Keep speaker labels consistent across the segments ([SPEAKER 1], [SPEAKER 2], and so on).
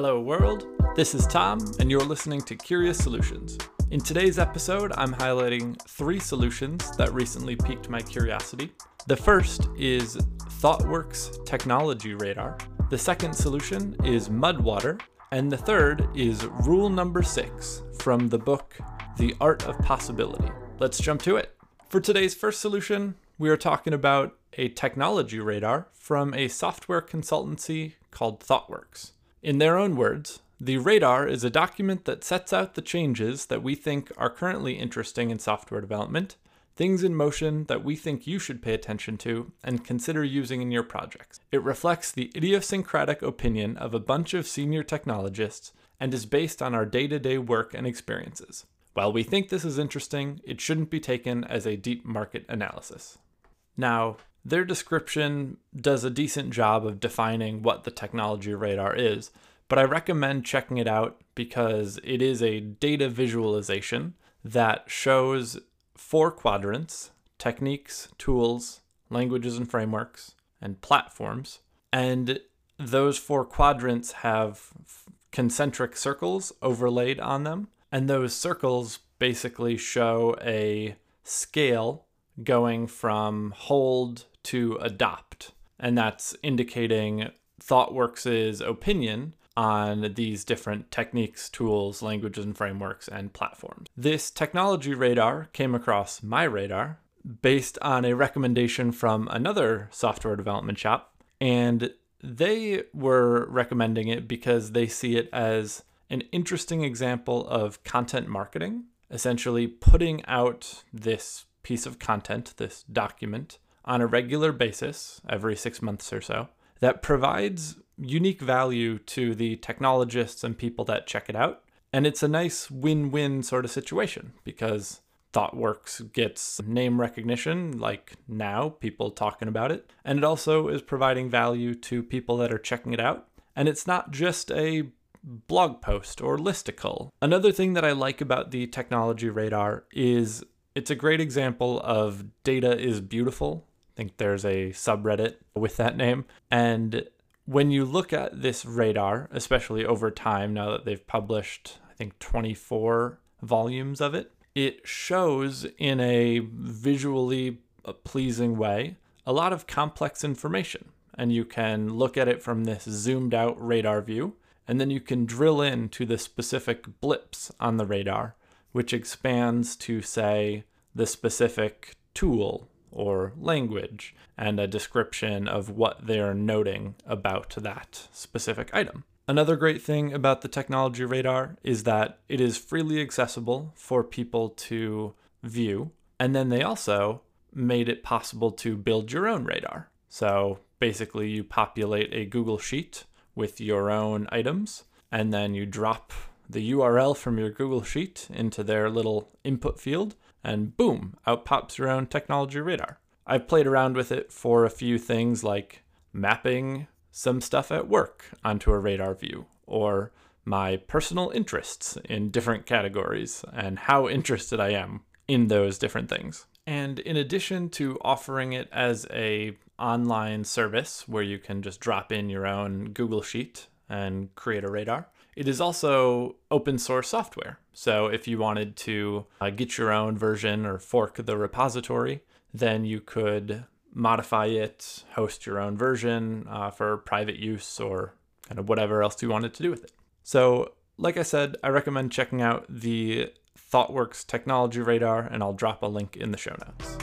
[SPEAKER 1] Hello, world. This is Tom, and you're listening to Curious Solutions. In today's episode, I'm highlighting three solutions that recently piqued my curiosity. The first is ThoughtWorks Technology Radar. The second solution is Mudwater. And the third is rule number six from the book The Art of Possibility. Let's jump to it. For today's first solution, we are talking about a technology radar from a software consultancy called ThoughtWorks. In their own words, the radar is a document that sets out the changes that we think are currently interesting in software development, things in motion that we think you should pay attention to and consider using in your projects. It reflects the idiosyncratic opinion of a bunch of senior technologists and is based on our day to day work and experiences. While we think this is interesting, it shouldn't be taken as a deep market analysis. Now, their description does a decent job of defining what the technology radar is, but I recommend checking it out because it is a data visualization that shows four quadrants techniques, tools, languages and frameworks, and platforms. And those four quadrants have concentric circles overlaid on them. And those circles basically show a scale going from hold to adopt. And that's indicating ThoughtWorks' opinion on these different techniques, tools, languages, and frameworks and platforms. This technology radar came across my radar based on a recommendation from another software development shop. And they were recommending it because they see it as an interesting example of content marketing, essentially putting out this piece of content, this document, on a regular basis every six months or so that provides unique value to the technologists and people that check it out. And it's a nice win win sort of situation because ThoughtWorks gets name recognition, like now, people talking about it. And it also is providing value to people that are checking it out. And it's not just a blog post or listicle. Another thing that I like about the technology radar is it's a great example of data is beautiful I think there's a subreddit with that name. And when you look at this radar, especially over time, now that they've published, I think, 24 volumes of it, it shows in a visually pleasing way a lot of complex information. And you can look at it from this zoomed out radar view, and then you can drill into the specific blips on the radar, which expands to, say, the specific tool or language and a description of what they're noting about that specific item. Another great thing about the technology radar is that it is freely accessible for people to view. And then they also made it possible to build your own radar. So basically, you populate a Google Sheet with your own items, and then you drop the URL from your Google Sheet into their little input field, and boom, out pops your own technology radar. I've played around with it for a few things like mapping some stuff at work onto a radar view, or my personal interests in different categories and how interested I am in those different things. And in addition to offering it as a online service where you can just drop in your own Google Sheet and create a radar, it is also open source software. So if you wanted to uh, get your own version or fork the repository, then you could modify it, host your own version uh, for private use or kind of whatever else you wanted to do with it. So, like I said, I recommend checking out the ThoughtWorks Technology Radar, and I'll drop a link in the show notes.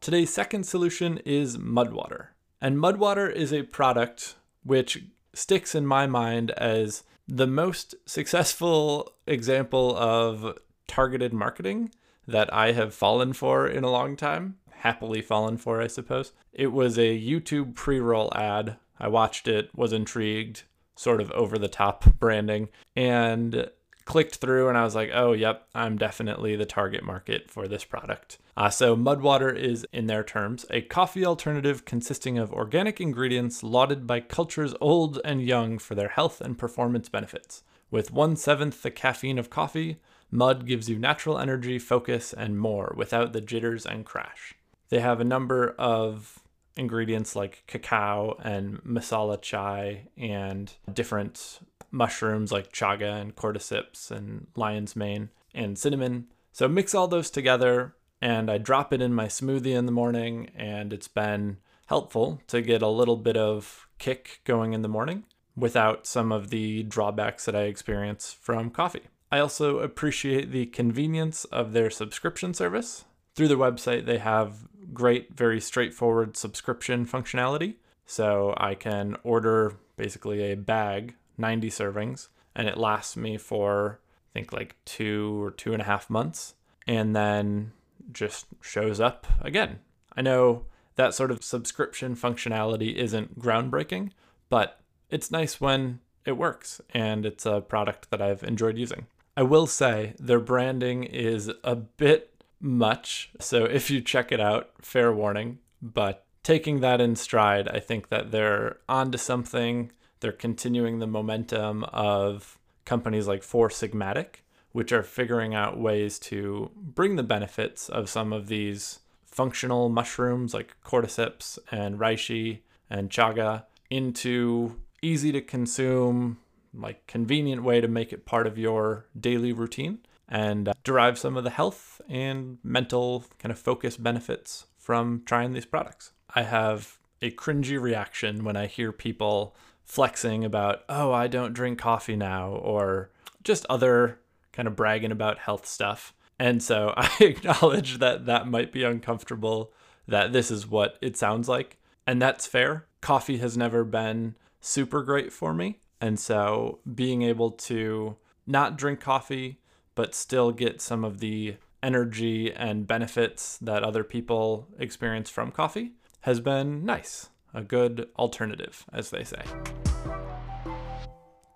[SPEAKER 1] Today's second solution is Mudwater. And Mudwater is a product which sticks in my mind as the most successful example of targeted marketing that I have fallen for in a long time. Happily fallen for, I suppose. It was a YouTube pre roll ad. I watched it, was intrigued, sort of over the top branding, and clicked through and I was like, oh, yep, I'm definitely the target market for this product. Uh, so, Mudwater is, in their terms, a coffee alternative consisting of organic ingredients lauded by cultures old and young for their health and performance benefits. With one seventh the caffeine of coffee, Mud gives you natural energy, focus, and more without the jitters and crash. They have a number of ingredients like cacao and masala chai and different mushrooms like chaga and cordyceps and lion's mane and cinnamon. So mix all those together and I drop it in my smoothie in the morning and it's been helpful to get a little bit of kick going in the morning without some of the drawbacks that I experience from coffee. I also appreciate the convenience of their subscription service. Through the website, they have great, very straightforward subscription functionality. So I can order basically a bag, 90 servings, and it lasts me for, I think, like two or two and a half months, and then just shows up again. I know that sort of subscription functionality isn't groundbreaking, but it's nice when it works, and it's a product that I've enjoyed using. I will say their branding is a bit much. So if you check it out, fair warning. But taking that in stride, I think that they're onto something. They're continuing the momentum of companies like Four Sigmatic, which are figuring out ways to bring the benefits of some of these functional mushrooms like cordyceps and reishi and chaga into easy to consume, like convenient way to make it part of your daily routine and uh, derive some of the health and mental kind of focus benefits from trying these products. I have a cringy reaction when I hear people flexing about, oh, I don't drink coffee now, or just other kind of bragging about health stuff. And so I acknowledge that that might be uncomfortable, that this is what it sounds like. And that's fair. Coffee has never been super great for me. And so being able to not drink coffee, but still get some of the energy and benefits that other people experience from coffee has been nice. A good alternative, as they say.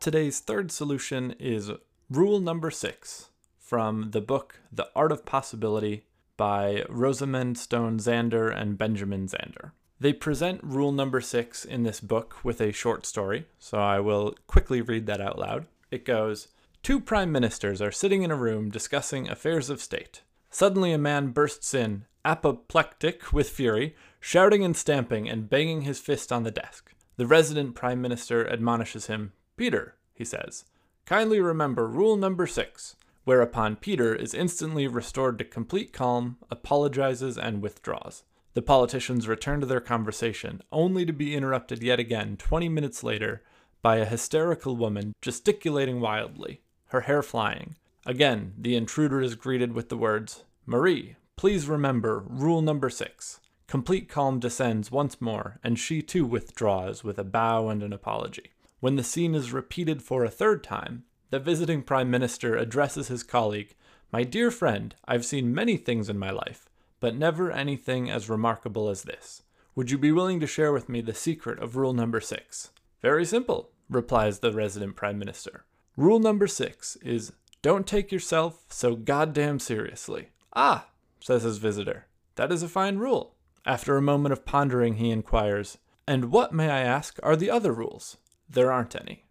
[SPEAKER 1] Today's third solution is rule number six from the book The Art of Possibility by Rosamund Stone Zander and Benjamin Zander. They present rule number six in this book with a short story, so I will quickly read that out loud. It goes Two prime ministers are sitting in a room discussing affairs of state. Suddenly, a man bursts in, apoplectic with fury, shouting and stamping and banging his fist on the desk. The resident prime minister admonishes him. Peter, he says, kindly remember rule number six. Whereupon Peter is instantly restored to complete calm, apologizes, and withdraws. The politicians return to their conversation, only to be interrupted yet again 20 minutes later by a hysterical woman gesticulating wildly her hair flying. Again, the intruder is greeted with the words, Marie, please remember rule number six. Complete calm descends once more, and she too withdraws with a bow and an apology. When the scene is repeated for a third time, the visiting prime minister addresses his colleague My dear friend, I've seen many things in my life, but never anything as remarkable as this. Would you be willing to share with me the secret of rule number six? Very simple, replies the resident prime minister. Rule number six is don't take yourself so goddamn seriously. Ah, says his visitor, that is a fine rule. After a moment of pondering, he inquires, And what, may I ask, are the other rules? There aren't any.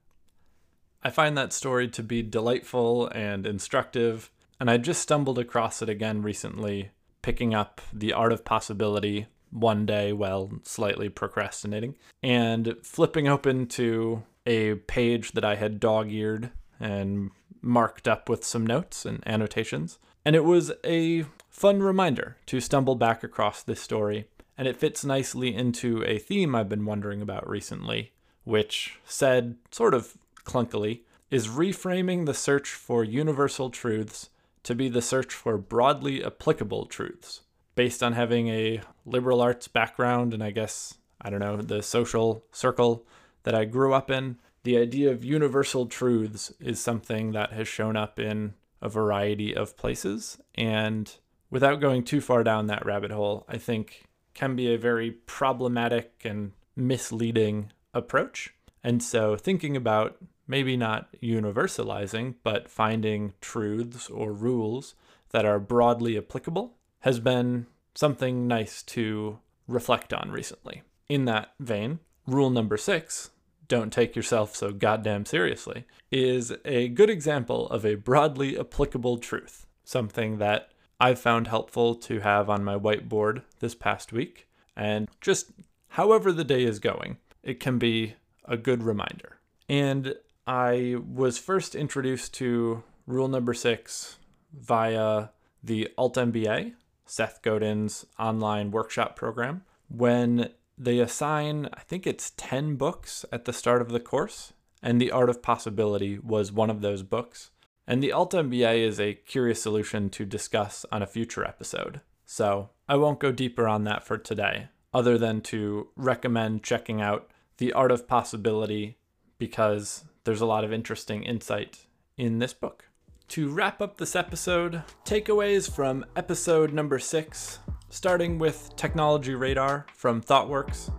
[SPEAKER 1] I find that story to be delightful and instructive, and I just stumbled across it again recently, picking up The Art of Possibility one day while slightly procrastinating, and flipping open to a page that I had dog eared and marked up with some notes and annotations. And it was a fun reminder to stumble back across this story, and it fits nicely into a theme I've been wondering about recently, which said, sort of clunkily, is reframing the search for universal truths to be the search for broadly applicable truths. Based on having a liberal arts background and I guess, I don't know, the social circle that I grew up in, the idea of universal truths is something that has shown up in a variety of places. And without going too far down that rabbit hole, I think can be a very problematic and misleading approach. And so thinking about maybe not universalizing, but finding truths or rules that are broadly applicable has been something nice to reflect on recently. In that vein, rule number six don't take yourself so goddamn seriously, is a good example of a broadly applicable truth, something that I've found helpful to have on my whiteboard this past week, and just however the day is going, it can be a good reminder. And I was first introduced to rule number six via the Alt MBA, Seth Godin's online workshop program, when they assign, I think it's 10 books at the start of the course, and The Art of Possibility was one of those books. And the Alt MBA is a curious solution to discuss on a future episode. So I won't go deeper on that for today, other than to recommend checking out The Art of Possibility because there's a lot of interesting insight in this book. To wrap up this episode, takeaways from episode number six, starting with Technology Radar from ThoughtWorks.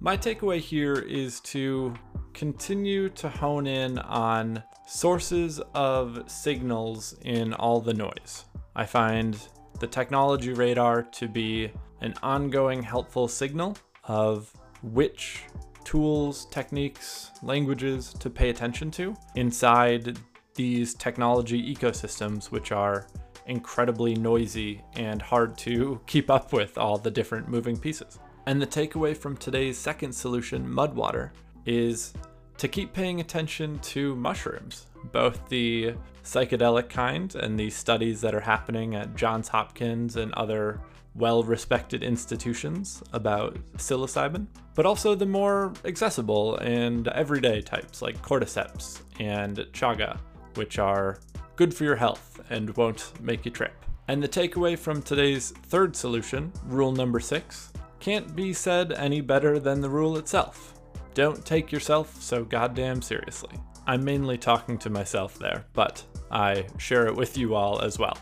[SPEAKER 1] My takeaway here is to continue to hone in on sources of signals in all the noise. I find the technology radar to be an ongoing helpful signal of which tools, techniques, languages to pay attention to inside these technology ecosystems, which are incredibly noisy and hard to keep up with all the different moving pieces. And the takeaway from today's second solution, Mudwater, is to keep paying attention to mushrooms, both the psychedelic kind and the studies that are happening at Johns Hopkins and other well respected institutions about psilocybin, but also the more accessible and everyday types like cordyceps and chaga, which are good for your health and won't make you trip. And the takeaway from today's third solution, rule number six, can't be said any better than the rule itself. Don't take yourself so goddamn seriously. I'm mainly talking to myself there, but I share it with you all as well.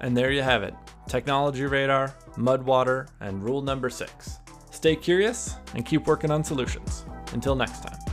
[SPEAKER 1] And there you have it Technology Radar, Mudwater, and rule number six. Stay curious and keep working on solutions. Until next time.